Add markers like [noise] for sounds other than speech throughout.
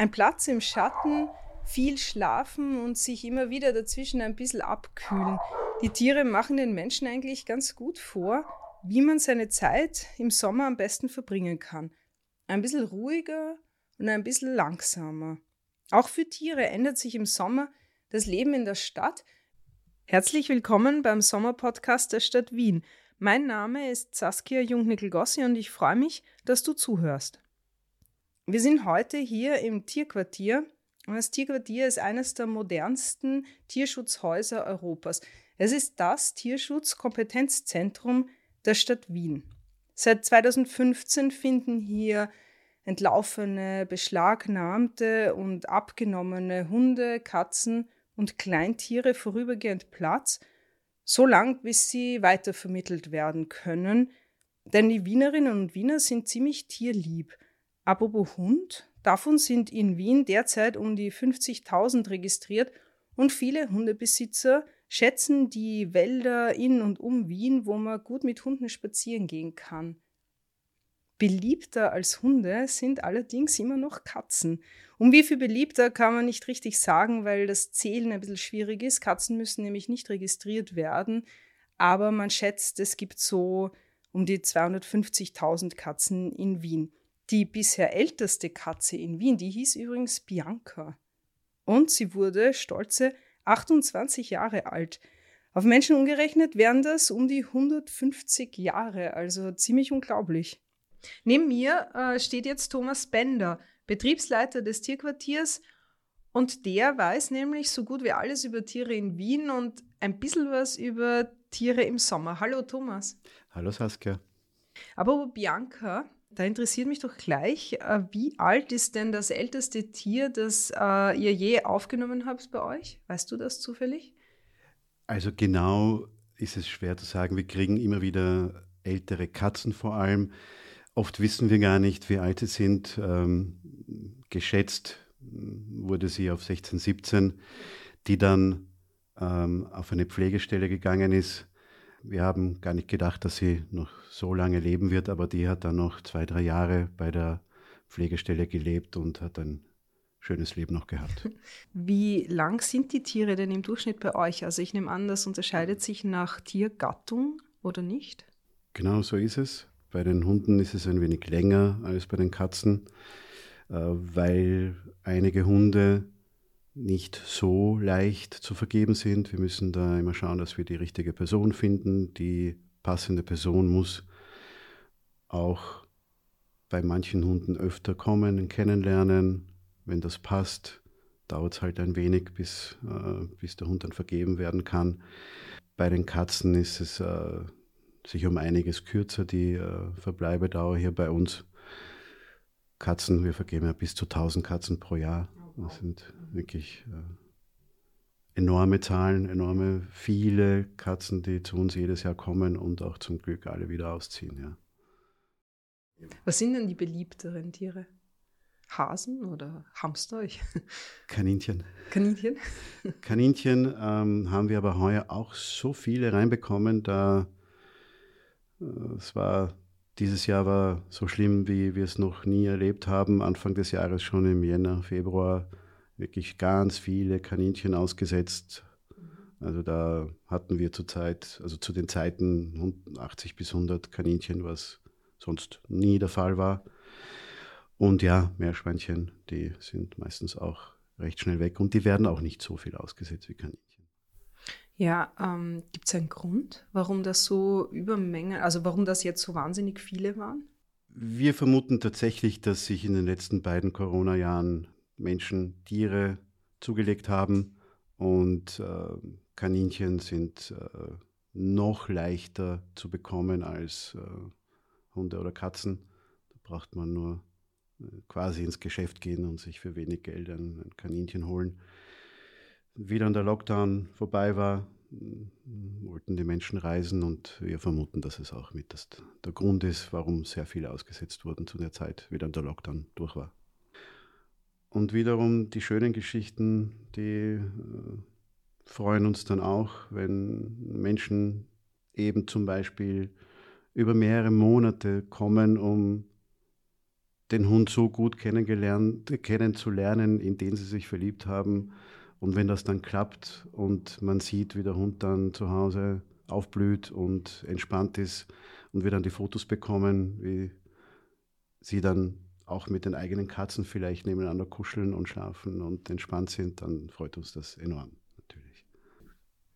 Ein Platz im Schatten, viel schlafen und sich immer wieder dazwischen ein bisschen abkühlen. Die Tiere machen den Menschen eigentlich ganz gut vor, wie man seine Zeit im Sommer am besten verbringen kann. Ein bisschen ruhiger und ein bisschen langsamer. Auch für Tiere ändert sich im Sommer das Leben in der Stadt. Herzlich willkommen beim Sommerpodcast der Stadt Wien. Mein Name ist Saskia Jungnickel-Gossi und ich freue mich, dass du zuhörst. Wir sind heute hier im Tierquartier. Und das Tierquartier ist eines der modernsten Tierschutzhäuser Europas. Es ist das Tierschutzkompetenzzentrum der Stadt Wien. Seit 2015 finden hier entlaufene, beschlagnahmte und abgenommene Hunde, Katzen und Kleintiere vorübergehend Platz, so lang bis sie weitervermittelt werden können. Denn die Wienerinnen und Wiener sind ziemlich tierlieb. Apropos Hund, davon sind in Wien derzeit um die 50.000 registriert und viele Hundebesitzer schätzen die Wälder in und um Wien, wo man gut mit Hunden spazieren gehen kann. Beliebter als Hunde sind allerdings immer noch Katzen. Um wie viel beliebter kann man nicht richtig sagen, weil das Zählen ein bisschen schwierig ist. Katzen müssen nämlich nicht registriert werden, aber man schätzt, es gibt so um die 250.000 Katzen in Wien. Die bisher älteste Katze in Wien, die hieß übrigens Bianca. Und sie wurde stolze 28 Jahre alt. Auf Menschen umgerechnet wären das um die 150 Jahre, also ziemlich unglaublich. Neben mir äh, steht jetzt Thomas Bender, Betriebsleiter des Tierquartiers, und der weiß nämlich so gut wie alles über Tiere in Wien und ein bisschen was über Tiere im Sommer. Hallo Thomas. Hallo Saskia. Aber Bianca, da interessiert mich doch gleich, äh, wie alt ist denn das älteste Tier, das äh, ihr je aufgenommen habt bei euch? Weißt du das zufällig? Also genau ist es schwer zu sagen. Wir kriegen immer wieder ältere Katzen vor allem. Oft wissen wir gar nicht, wie alt sie sind. Ähm, geschätzt wurde sie auf 16, 17, die dann ähm, auf eine Pflegestelle gegangen ist wir haben gar nicht gedacht, dass sie noch so lange leben wird, aber die hat dann noch zwei, drei Jahre bei der Pflegestelle gelebt und hat ein schönes Leben noch gehabt. [laughs] Wie lang sind die Tiere denn im Durchschnitt bei euch? Also ich nehme an, das unterscheidet sich nach Tiergattung oder nicht? Genau so ist es. Bei den Hunden ist es ein wenig länger als bei den Katzen, äh, weil einige Hunde nicht so leicht zu vergeben sind. Wir müssen da immer schauen, dass wir die richtige Person finden. Die passende Person muss auch bei manchen Hunden öfter kommen, kennenlernen. Wenn das passt, dauert es halt ein wenig, bis, äh, bis der Hund dann vergeben werden kann. Bei den Katzen ist es äh, sich um einiges kürzer, die äh, Verbleibedauer hier bei uns. Katzen, wir vergeben ja bis zu 1000 Katzen pro Jahr. Das sind wirklich äh, enorme Zahlen, enorme viele Katzen, die zu uns jedes Jahr kommen und auch zum Glück alle wieder ausziehen. Ja. Was sind denn die beliebteren Tiere? Hasen oder Hamster? [laughs] Kaninchen. Kaninchen? [laughs] Kaninchen ähm, haben wir aber heuer auch so viele reinbekommen, da äh, es war dieses Jahr war so schlimm, wie wir es noch nie erlebt haben. Anfang des Jahres schon im Jänner, Februar wirklich ganz viele Kaninchen ausgesetzt. Also da hatten wir zurzeit, also zu den Zeiten 80 bis 100 Kaninchen, was sonst nie der Fall war. Und ja, Meerschweinchen, die sind meistens auch recht schnell weg und die werden auch nicht so viel ausgesetzt wie Kaninchen. Ja, ähm, gibt es einen Grund, warum das so Übermengen, also warum das jetzt so wahnsinnig viele waren? Wir vermuten tatsächlich, dass sich in den letzten beiden Corona-Jahren Menschen Tiere zugelegt haben und äh, Kaninchen sind äh, noch leichter zu bekommen als äh, Hunde oder Katzen. Da braucht man nur äh, quasi ins Geschäft gehen und sich für wenig Geld ein, ein Kaninchen holen wie dann der Lockdown vorbei war, wollten die Menschen reisen und wir vermuten, dass es auch mit das, der Grund ist, warum sehr viele ausgesetzt wurden zu der Zeit, wie dann der Lockdown durch war. Und wiederum die schönen Geschichten, die äh, freuen uns dann auch, wenn Menschen eben zum Beispiel über mehrere Monate kommen, um den Hund so gut kennengelernt, kennenzulernen, in den sie sich verliebt haben. Und wenn das dann klappt und man sieht, wie der Hund dann zu Hause aufblüht und entspannt ist und wir dann die Fotos bekommen, wie sie dann auch mit den eigenen Katzen vielleicht nebeneinander kuscheln und schlafen und entspannt sind, dann freut uns das enorm. natürlich.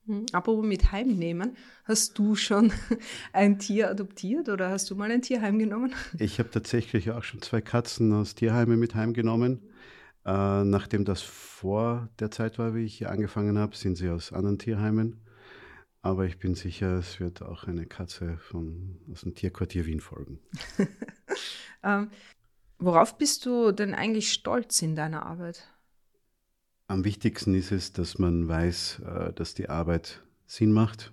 Hm, apropos mit heimnehmen, hast du schon [laughs] ein Tier adoptiert oder hast du mal ein Tier heimgenommen? [laughs] Ich habe tatsächlich auch schon zwei Katzen aus Tierheimen mit heimgenommen. Äh, nachdem das vor der Zeit war, wie ich hier angefangen habe, sind sie aus anderen Tierheimen. Aber ich bin sicher, es wird auch eine Katze von, aus dem Tierquartier Wien folgen. [laughs] ähm, worauf bist du denn eigentlich stolz in deiner Arbeit? Am wichtigsten ist es, dass man weiß, äh, dass die Arbeit Sinn macht,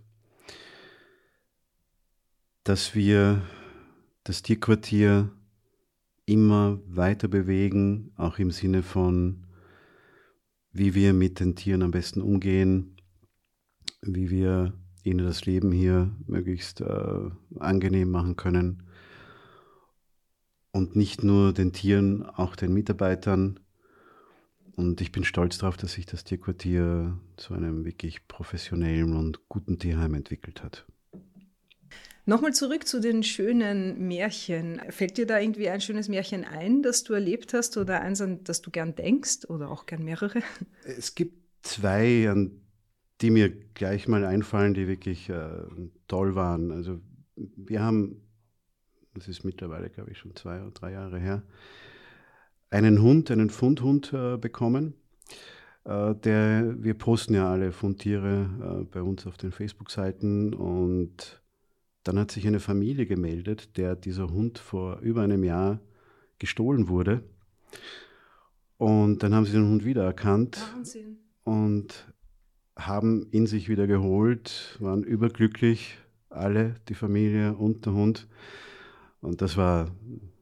dass wir das Tierquartier immer weiter bewegen, auch im Sinne von, wie wir mit den Tieren am besten umgehen, wie wir ihnen das Leben hier möglichst äh, angenehm machen können. Und nicht nur den Tieren, auch den Mitarbeitern. Und ich bin stolz darauf, dass sich das Tierquartier zu einem wirklich professionellen und guten Tierheim entwickelt hat. Nochmal zurück zu den schönen Märchen. Fällt dir da irgendwie ein schönes Märchen ein, das du erlebt hast oder eins, an das du gern denkst oder auch gern mehrere? Es gibt zwei, an die mir gleich mal einfallen, die wirklich äh, toll waren. Also wir haben, das ist mittlerweile, glaube ich, schon zwei oder drei Jahre her, einen Hund, einen Fundhund äh, bekommen. Äh, der, wir posten ja alle Fundtiere äh, bei uns auf den Facebook-Seiten und dann hat sich eine Familie gemeldet, der dieser Hund vor über einem Jahr gestohlen wurde. Und dann haben sie den Hund wiedererkannt. Wahnsinn. Und haben ihn sich wieder geholt, waren überglücklich, alle, die Familie und der Hund. Und das war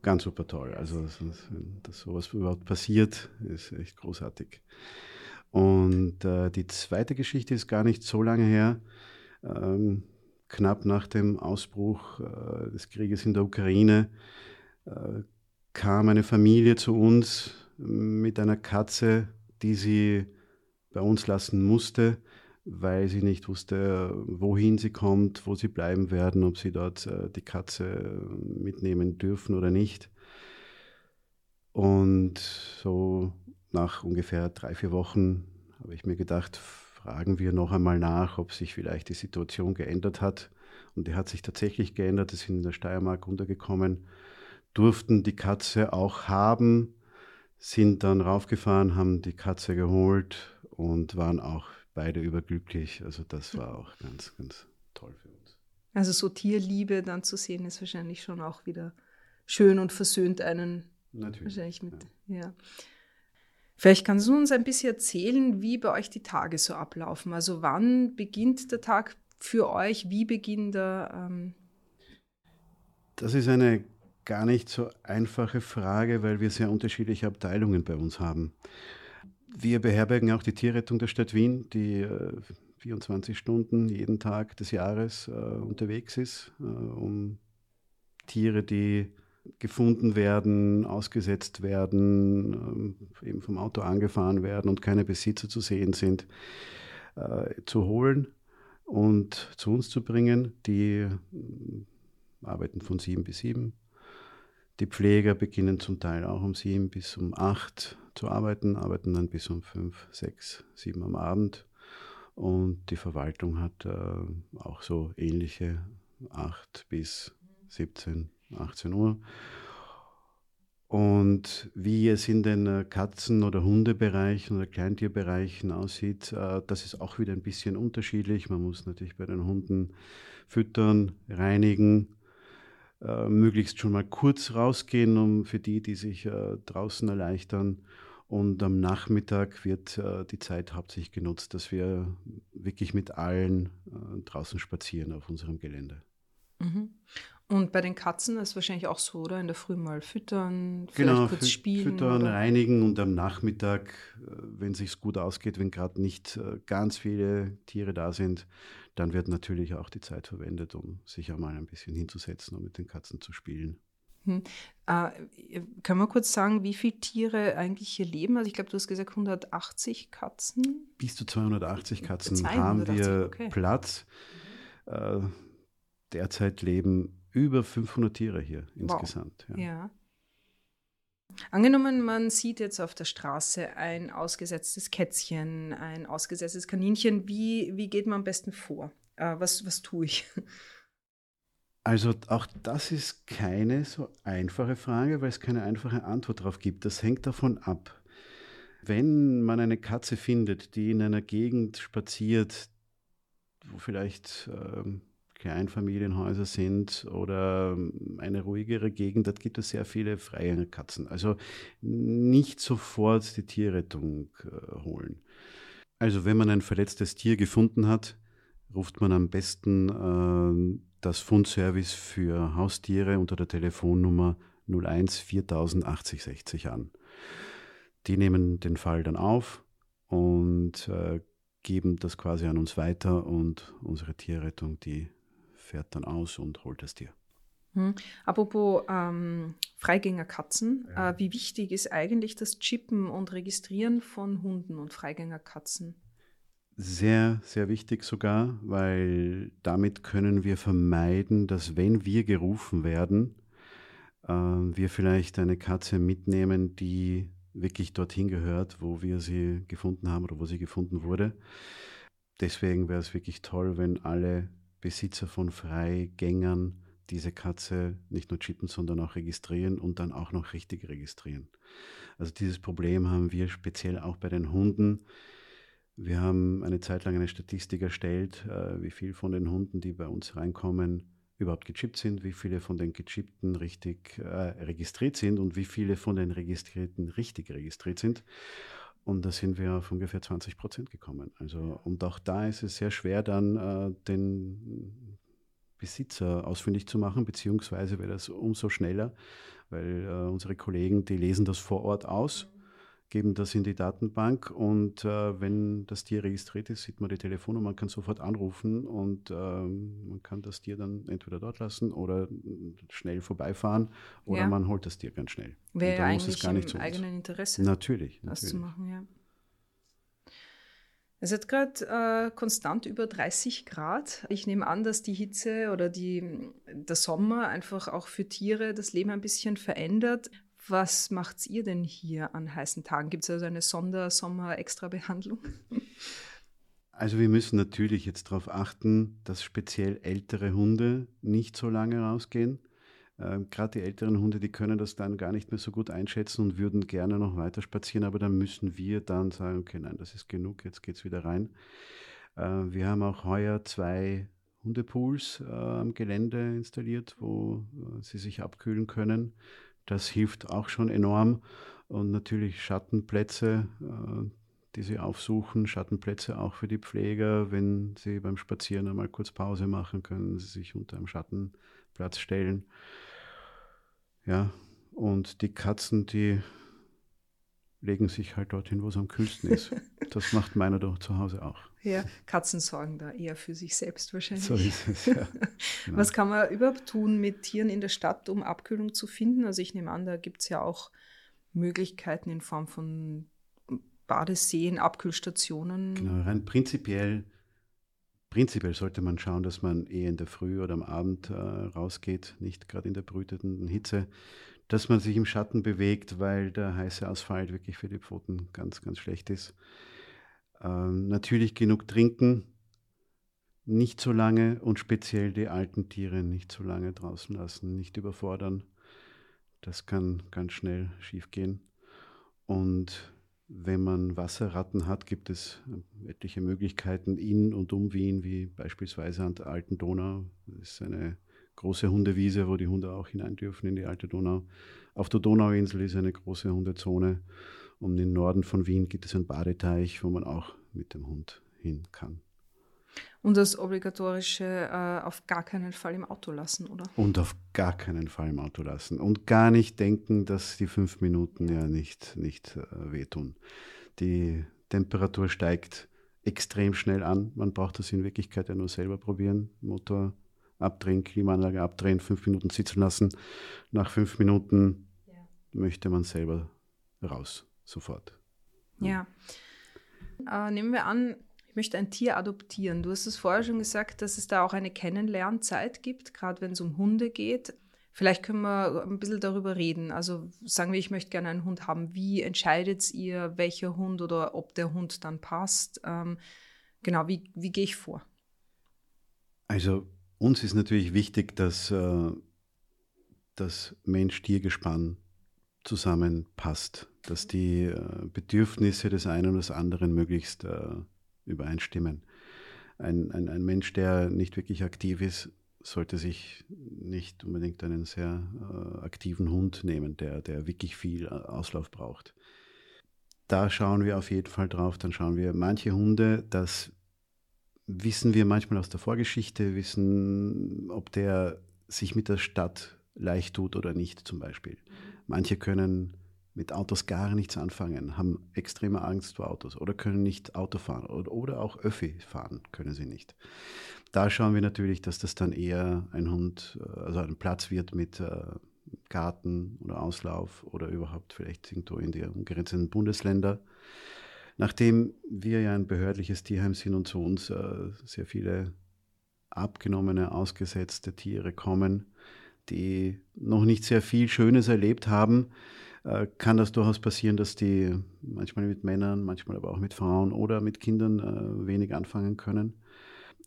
ganz super toll. Also, dass sowas überhaupt passiert, ist echt großartig. Und äh, die zweite Geschichte ist gar nicht so lange her. Ähm, knapp nach dem Ausbruch äh, des Krieges in der Ukraine äh, kam eine Familie zu uns mit einer Katze, die sie bei uns lassen musste, weil sie nicht wusste, wohin sie kommt, wo sie bleiben werden, ob sie dort äh, die Katze mitnehmen dürfen oder nicht. Und so nach ungefähr drei, vier Wochen habe ich mir gedacht, fragen wir noch einmal nach, ob sich vielleicht die Situation geändert hat. Und die hat sich tatsächlich geändert. Sie sind in der Steiermark untergekommen, durften die Katze auch haben, sind dann raufgefahren, haben die Katze geholt und waren auch beide überglücklich. Also das war auch ganz, ganz toll für uns. Also so Tierliebe dann zu sehen, ist wahrscheinlich schon auch wieder schön und versöhnt einen Natürlich, wahrscheinlich mit. Ja. ja. Vielleicht kannst du uns ein bisschen erzählen, wie bei euch die Tage so ablaufen. Also wann beginnt der Tag für euch? Wie beginnt er? Ähm das ist eine gar nicht so einfache Frage, weil wir sehr unterschiedliche Abteilungen bei uns haben. Wir beherbergen auch die Tierrettung der Stadt Wien, die äh, 24 Stunden jeden Tag des Jahres äh, unterwegs ist, äh, um Tiere, die gefunden werden, ausgesetzt werden, äh, eben vom Auto angefahren werden und keine Besitzer zu sehen sind, äh, zu holen und zu uns zu bringen. Die äh, arbeiten von sieben bis sieben. Die Pfleger beginnen zum Teil auch um sieben bis um acht zu arbeiten, arbeiten dann bis um fünf, sechs, sieben am Abend. Und die Verwaltung hat äh, auch so ähnliche acht bis 17, 18 Uhr. Und wie es in den äh, Katzen- oder Hundebereichen oder Kleintierbereichen aussieht, äh, das ist auch wieder ein bisschen unterschiedlich. Man muss natürlich bei den Hunden füttern, reinigen, äh, möglichst schon mal kurz rausgehen, um für die, die sich draußen erleichtern. Und am Nachmittag wird die Zeit hauptsächlich genutzt, dass wir wirklich mit allen draußen spazieren auf unserem Gelände. Mhm. Und bei den Katzen ist es wahrscheinlich auch so, oder? In der Früh mal füttern, vielleicht genau, kurz spielen. Füttern, oder? reinigen und am Nachmittag, äh, wenn es gut ausgeht, wenn gerade nicht äh, ganz viele Tiere da sind, dann wird natürlich auch die Zeit verwendet, um sich einmal ein bisschen hinzusetzen und mit den Katzen zu spielen. Hm. Äh, können wir kurz sagen, wie viele Tiere eigentlich hier leben? Also ich glaube, du hast gesagt 180 Katzen. Bis zu 280 Katzen 280, haben wir okay. Platz. Äh, derzeit leben über 500 Tiere hier wow. insgesamt. Ja. ja. Angenommen, man sieht jetzt auf der Straße ein ausgesetztes Kätzchen, ein ausgesetztes Kaninchen, wie, wie geht man am besten vor? Äh, was, was tue ich? [laughs] Also auch das ist keine so einfache Frage, weil es keine einfache Antwort darauf gibt. Das hängt davon ab. Wenn man eine Katze findet, die in einer Gegend spaziert, wo vielleicht ähm, Kleinfamilienhäuser sind oder eine ruhigere Gegend, dort gibt es sehr viele freie Katzen. Also nicht sofort die Tierrettung äh, holen. Also wenn man ein verletztes Tier gefunden hat, ruft man am besten äh, das Fundservice für Haustiere unter der Telefonnummer 01 4000 80 60 an. Die nehmen den Fall dann auf und äh, geben das quasi an uns weiter und unsere Tierrettung, die fährt dann aus und holt das Tier. Hm. Apropos ähm, Freigängerkatzen, ja. äh, wie wichtig ist eigentlich das Chippen und Registrieren von Hunden und Freigängerkatzen? Sehr, sehr wichtig sogar, weil damit können wir vermeiden, dass wenn wir gerufen werden, äh, wir vielleicht eine Katze mitnehmen, die wirklich dorthin gehört, wo wir sie gefunden haben oder wo sie gefunden wurde. Deswegen wäre es wirklich toll, wenn alle Besitzer von Freigängern diese Katze nicht nur chippen, sondern auch registrieren und dann auch noch richtig registrieren. Also dieses Problem haben wir speziell auch bei den Hunden. Wir haben eine Zeit lang eine Statistik erstellt, äh, wie viel von den Hunden, die bei uns reinkommen, überhaupt gechippt sind, wie viele von den gechippten richtig äh, registriert sind und wie viele von den registrierten richtig registriert sind. Und da sind wir auf ungefähr 20 Prozent gekommen. Also, und auch da ist es sehr schwer, dann äh, den Besitzer ausfindig zu machen, beziehungsweise wäre das umso schneller, weil äh, unsere Kollegen, die lesen das vor Ort aus geben das in die Datenbank und äh, wenn das Tier registriert ist, sieht man die Telefonnummer, man kann sofort anrufen und ähm, man kann das Tier dann entweder dort lassen oder schnell vorbeifahren oder ja. man holt das Tier ganz schnell. Wäre ja eigentlich gar nicht im eigenen Interesse. Natürlich. Das natürlich. zu machen, ja. Es hat gerade äh, konstant über 30 Grad. Ich nehme an, dass die Hitze oder die, der Sommer einfach auch für Tiere das Leben ein bisschen verändert. Was macht ihr denn hier an heißen Tagen? Gibt es also eine Sondersommer-Extra-Behandlung? Also wir müssen natürlich jetzt darauf achten, dass speziell ältere Hunde nicht so lange rausgehen. Ähm, Gerade die älteren Hunde, die können das dann gar nicht mehr so gut einschätzen und würden gerne noch weiter spazieren, aber dann müssen wir dann sagen, okay, nein, das ist genug, jetzt geht es wieder rein. Äh, wir haben auch heuer zwei Hundepools äh, am Gelände installiert, wo äh, sie sich abkühlen können. Das hilft auch schon enorm. Und natürlich Schattenplätze, äh, die sie aufsuchen, Schattenplätze auch für die Pfleger. Wenn sie beim Spazieren einmal kurz Pause machen, können sie sich unter einem Schattenplatz stellen. Ja, und die Katzen, die legen sich halt dorthin, wo es am kühlsten ist. [laughs] Das macht meiner doch zu Hause auch. Ja, Katzen sorgen da eher für sich selbst wahrscheinlich. So ist es, ja. Genau. [laughs] Was kann man überhaupt tun mit Tieren in der Stadt, um Abkühlung zu finden? Also ich nehme an, da gibt es ja auch Möglichkeiten in Form von Badeseen, Abkühlstationen. Genau, rein prinzipiell, prinzipiell sollte man schauen, dass man eher in der Früh oder am Abend äh, rausgeht, nicht gerade in der brütenden Hitze dass man sich im Schatten bewegt, weil der heiße Asphalt wirklich für die Pfoten ganz, ganz schlecht ist. Ähm, natürlich genug trinken, nicht so lange und speziell die alten Tiere nicht so lange draußen lassen, nicht überfordern. Das kann ganz schnell schiefgehen. Und wenn man Wasserratten hat, gibt es etliche Möglichkeiten in und um Wien, wie beispielsweise an der alten Donau. Das ist eine große Hundewiese, wo die Hunde auch hinein dürfen in die alte Donau. Auf der Donauinsel ist eine große Hundezone. Und im Norden von Wien gibt es einen Badeteich, wo man auch mit dem Hund hin kann. Und das obligatorische äh, auf gar keinen Fall im Auto lassen, oder? Und auf gar keinen Fall im Auto lassen. Und gar nicht denken, dass die fünf Minuten ja nicht, nicht äh, wehtun. Die Temperatur steigt extrem schnell an. Man braucht das in Wirklichkeit ja nur selber probieren. Motor abdrehen, Klimaanlage abdrehen, fünf Minuten sitzen lassen. Nach fünf Minuten ja. möchte man selber raus, sofort. Ja. Äh, nehmen wir an, ich möchte ein Tier adoptieren. Du hast es vorher schon gesagt, dass es da auch eine Kennenlernzeit gibt, gerade wenn es um Hunde geht. Vielleicht können wir ein bisschen darüber reden. Also sagen wir, ich möchte gerne einen Hund haben. Wie entscheidet ihr, welcher Hund oder ob der Hund dann passt? Ähm, genau, wie, wie gehe ich vor? Also uns ist natürlich wichtig, dass äh, das Mensch-Tier-Gespann zusammenpasst, dass die äh, Bedürfnisse des einen und des anderen möglichst äh, übereinstimmen. Ein, ein, ein Mensch, der nicht wirklich aktiv ist, sollte sich nicht unbedingt einen sehr äh, aktiven Hund nehmen, der, der wirklich viel äh, Auslauf braucht. Da schauen wir auf jeden Fall drauf. Dann schauen wir manche Hunde, das wissen wir manchmal aus der Vorgeschichte, wissen, ob der sich mit der Stadt leicht tut oder nicht zum Beispiel. Manche können mit Autos gar nichts anfangen, haben extreme Angst vor Autos oder können nicht Auto fahren oder, oder auch Öffi fahren, können sie nicht. Da schauen wir natürlich, dass das dann eher ein Hund, äh, also ein Platz wird mit äh, Garten oder Auslauf oder überhaupt vielleicht irgendwo in die umgrenzenden Bundesländer. Nachdem wir ja ein behördliches Tierheim sind und zu uns äh, sehr viele abgenommene, ausgesetzte Tiere kommen, die noch nicht sehr viel Schönes erlebt haben, äh, kann das durchaus passieren, dass die manchmal mit Männern, manchmal aber auch mit Frauen oder mit Kindern äh, wenig anfangen können.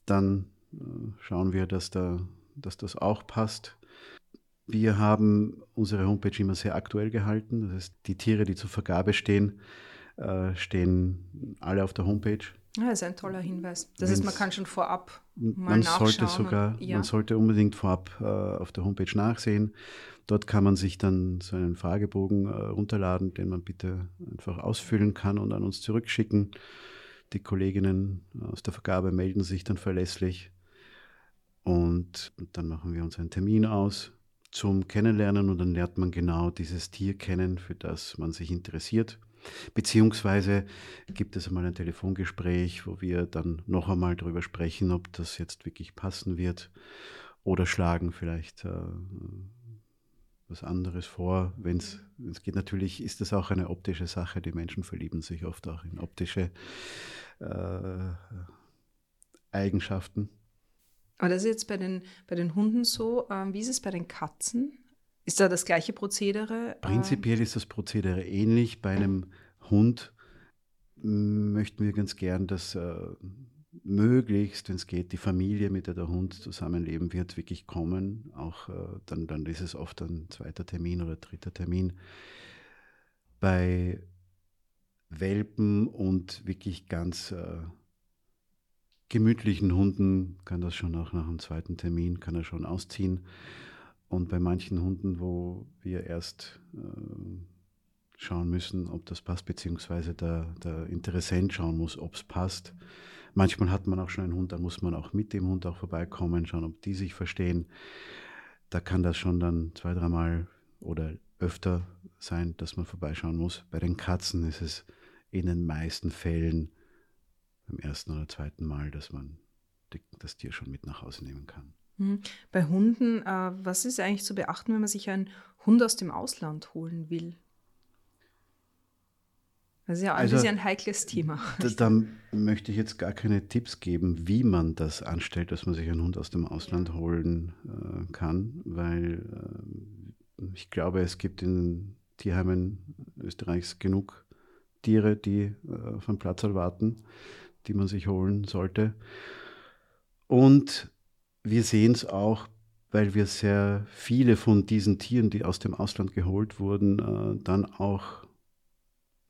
Dann äh, schauen wir, dass, da, dass das auch passt. Wir haben unsere Homepage immer sehr aktuell gehalten. Das heißt, die Tiere, die zur Vergabe stehen, stehen alle auf der Homepage. Ja, das ist ein toller Hinweis. Das heißt, man kann schon vorab mal man. Sollte sogar, und, ja. Man sollte unbedingt vorab äh, auf der Homepage nachsehen. Dort kann man sich dann so einen Fragebogen äh, runterladen, den man bitte einfach ausfüllen kann und an uns zurückschicken. Die Kolleginnen aus der Vergabe melden sich dann verlässlich und dann machen wir uns einen Termin aus zum Kennenlernen und dann lernt man genau dieses Tier kennen, für das man sich interessiert. Beziehungsweise gibt es einmal ein Telefongespräch, wo wir dann noch einmal darüber sprechen, ob das jetzt wirklich passen wird oder schlagen vielleicht äh, was anderes vor. Wenn es geht, natürlich ist das auch eine optische Sache. Die Menschen verlieben sich oft auch in optische äh, Eigenschaften. Aber das ist jetzt bei den, bei den Hunden so. Ähm, wie ist es bei den Katzen? Ist da das gleiche Prozedere? Prinzipiell ist das Prozedere ähnlich. Bei einem Hund möchten wir ganz gern, dass äh, möglichst, wenn es geht, die Familie, mit der der Hund zusammenleben wird, wirklich kommen. Auch äh, dann, dann ist es oft ein zweiter Termin oder dritter Termin. Bei Welpen und wirklich ganz äh, gemütlichen Hunden kann das schon auch nach einem zweiten Termin, kann er schon ausziehen. Und bei manchen Hunden, wo wir erst äh, schauen müssen, ob das passt, beziehungsweise der, der Interessent schauen muss, ob es passt, Manchmal hat man auch schon einen Hund, da muss man auch mit dem Hund auch vorbeikommen, schauen, ob die sich verstehen. Da kann das schon dann zwei, dreimal oder öfter sein, dass man vorbeischauen muss. Bei den Katzen ist es in den meisten Fällen beim ersten oder zweiten Mal, dass man das Tier schon mit nach Hause nehmen kann. Mhm. Bei Hunden, äh, was ist eigentlich zu beachten, wenn man sich einen Hund aus dem Ausland holen will? Das ist ja also, ein ein heikles Thema. Da, da, möchte ich jetzt gar keine Tipps geben, wie man das anstellt, dass man sich einen Hund aus dem Ausland holen äh, kann, weil äh, ich glaube, es gibt in Tierheimen Österreichs genug Tiere, die äh, auf einen Platz warten, die man sich holen sollte. Und wir sehen es auch, weil wir sehr viele von diesen Tieren, die aus dem Ausland geholt wurden, äh, dann auch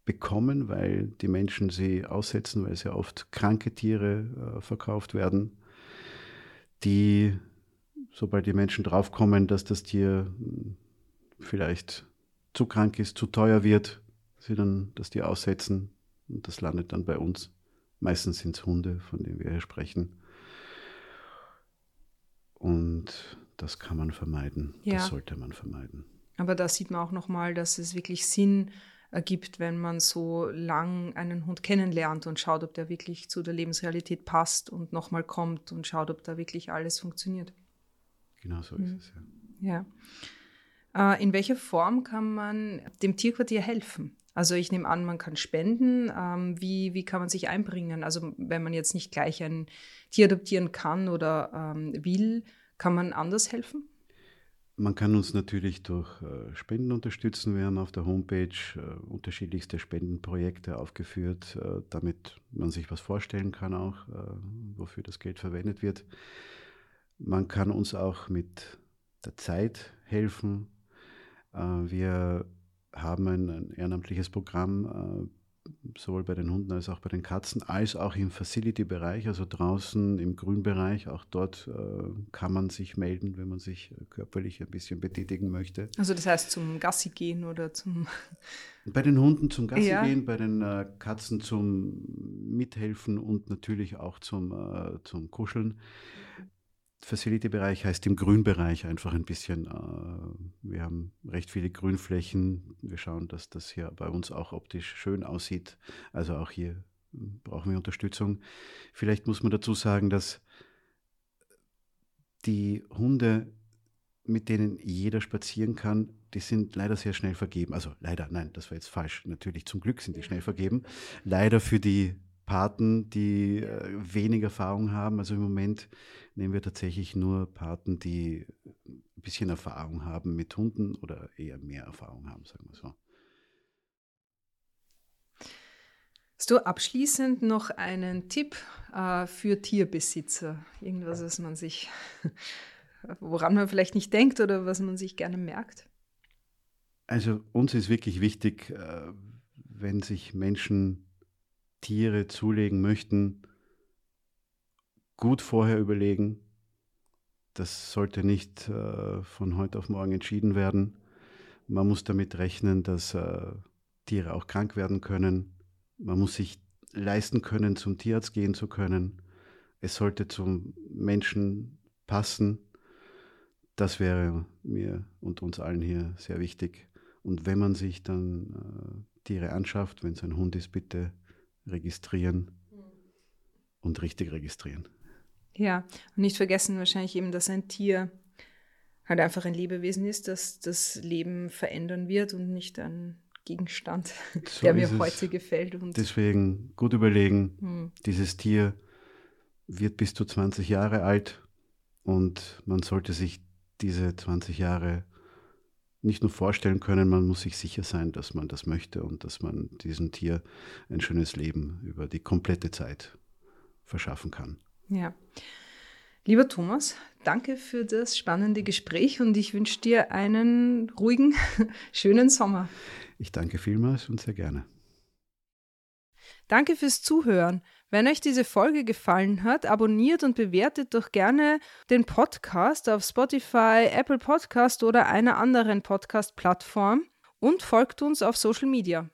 bekommen, weil die Menschen sie aussetzen, weil sehr oft kranke Tiere äh, verkauft werden, die, sobald die Menschen draufkommen, dass das Tier hm, vielleicht zu krank ist, zu teuer wird, sie dann das Tier aussetzen und das landet dann bei uns. Meistens sind es Hunde, von denen wir hier sprechen. Und das kann man vermeiden. Ja. Das sollte man vermeiden. Aber da sieht man auch nochmal, dass es wirklich Sinn ergibt, wenn man so lang einen Hund kennenlernt und schaut, ob der wirklich zu der Lebensrealität passt und nochmal kommt und schaut, ob da wirklich alles funktioniert. Genau so ist Mhm. es, ja. Ja. Äh, in welcher Form kann man dem Tierquartier helfen? Also ich nehme an, man kann spenden. Ähm, wie, wie kann man sich einbringen? Also wenn man jetzt nicht gleich ein Tier adoptieren kann oder ähm, will, kann man anders helfen? Man kann uns natürlich durch äh, Spenden unterstützen. Wir haben auf der Homepage äh, unterschiedlichste Spendenprojekte aufgeführt, äh, damit man sich was vorstellen kann, auch äh, wofür das Geld verwendet wird. Man kann uns auch mit der Zeit helfen. Äh, wir haben ein, ein ehrenamtliches Programm, äh, sowohl bei den Hunden als auch bei den Katzen, als auch im Facility-Bereich, also draußen im Grünbereich. Auch dort äh, kann man sich melden, wenn man sich körperlich ein bisschen betätigen möchte. Also das heißt zum Gassi gehen oder zum... Bei den Hunden zum Gassi Ja. gehen, bei den äh, Katzen zum Mithelfen und natürlich auch zum, zum Kuscheln. Facility-Bereich heißt im Grünbereich einfach ein bisschen, äh, wir haben recht viele Grünflächen. Wir schauen, dass das hier bei uns auch optisch schön aussieht. Also auch hier hm, brauchen wir Unterstützung. Vielleicht muss man dazu sagen, dass die Hunde, mit denen jeder spazieren kann, die sind leider sehr schnell vergeben. Also leider, nein, das war jetzt falsch. Natürlich, zum Glück sind die schnell vergeben. Leider für die Paten, die äh, wenig Erfahrung haben. Also im Moment nehmen wir tatsächlich nur Paten, die ein bisschen Erfahrung haben mit Hunden oder eher mehr Erfahrung haben, sagen wir so. Hast du abschließend noch einen Tipp äh, für Tierbesitzer? Irgendwas, was man sich, [laughs] woran man vielleicht nicht denkt oder was man sich gerne merkt? Also uns ist wirklich wichtig, äh, wenn sich Menschen Tiere zulegen möchten, gut vorher überlegen. Das sollte nicht äh, von heute auf morgen entschieden werden. Man muss damit rechnen, dass äh, Tiere auch krank werden können. Man muss sich leisten können, zum Tierarzt gehen zu können. Es sollte zum Menschen passen. Das wäre mir und uns allen hier sehr wichtig. Und wenn man sich dann äh, Tiere anschafft, wenn es ein Hund ist, bitte registrieren und richtig registrieren. Ja, und nicht vergessen wahrscheinlich eben, dass ein Tier halt einfach ein Lebewesen ist, das das Leben verändern wird und nicht ein Gegenstand, So der mir heute gefällt. Und Deswegen gut überlegen, Hm. dieses Tier wird bis zu 20 Jahre alt und man sollte sich diese 20 Jahre nicht nur vorstellen können, man muss sich sicher sein, dass man das möchte und dass man diesem Tier ein schönes Leben über die komplette Zeit verschaffen kann. Ja. Lieber Thomas, danke für das spannende Gespräch und ich wünsche dir einen ruhigen, [laughs] schönen Sommer. Ich danke vielmals und sehr gerne. Danke fürs Zuhören. Wenn euch diese Folge gefallen hat, abonniert und bewertet doch gerne den Podcast auf Spotify, Apple Podcast oder einer anderen Podcast-Plattform und folgt uns auf Social Media.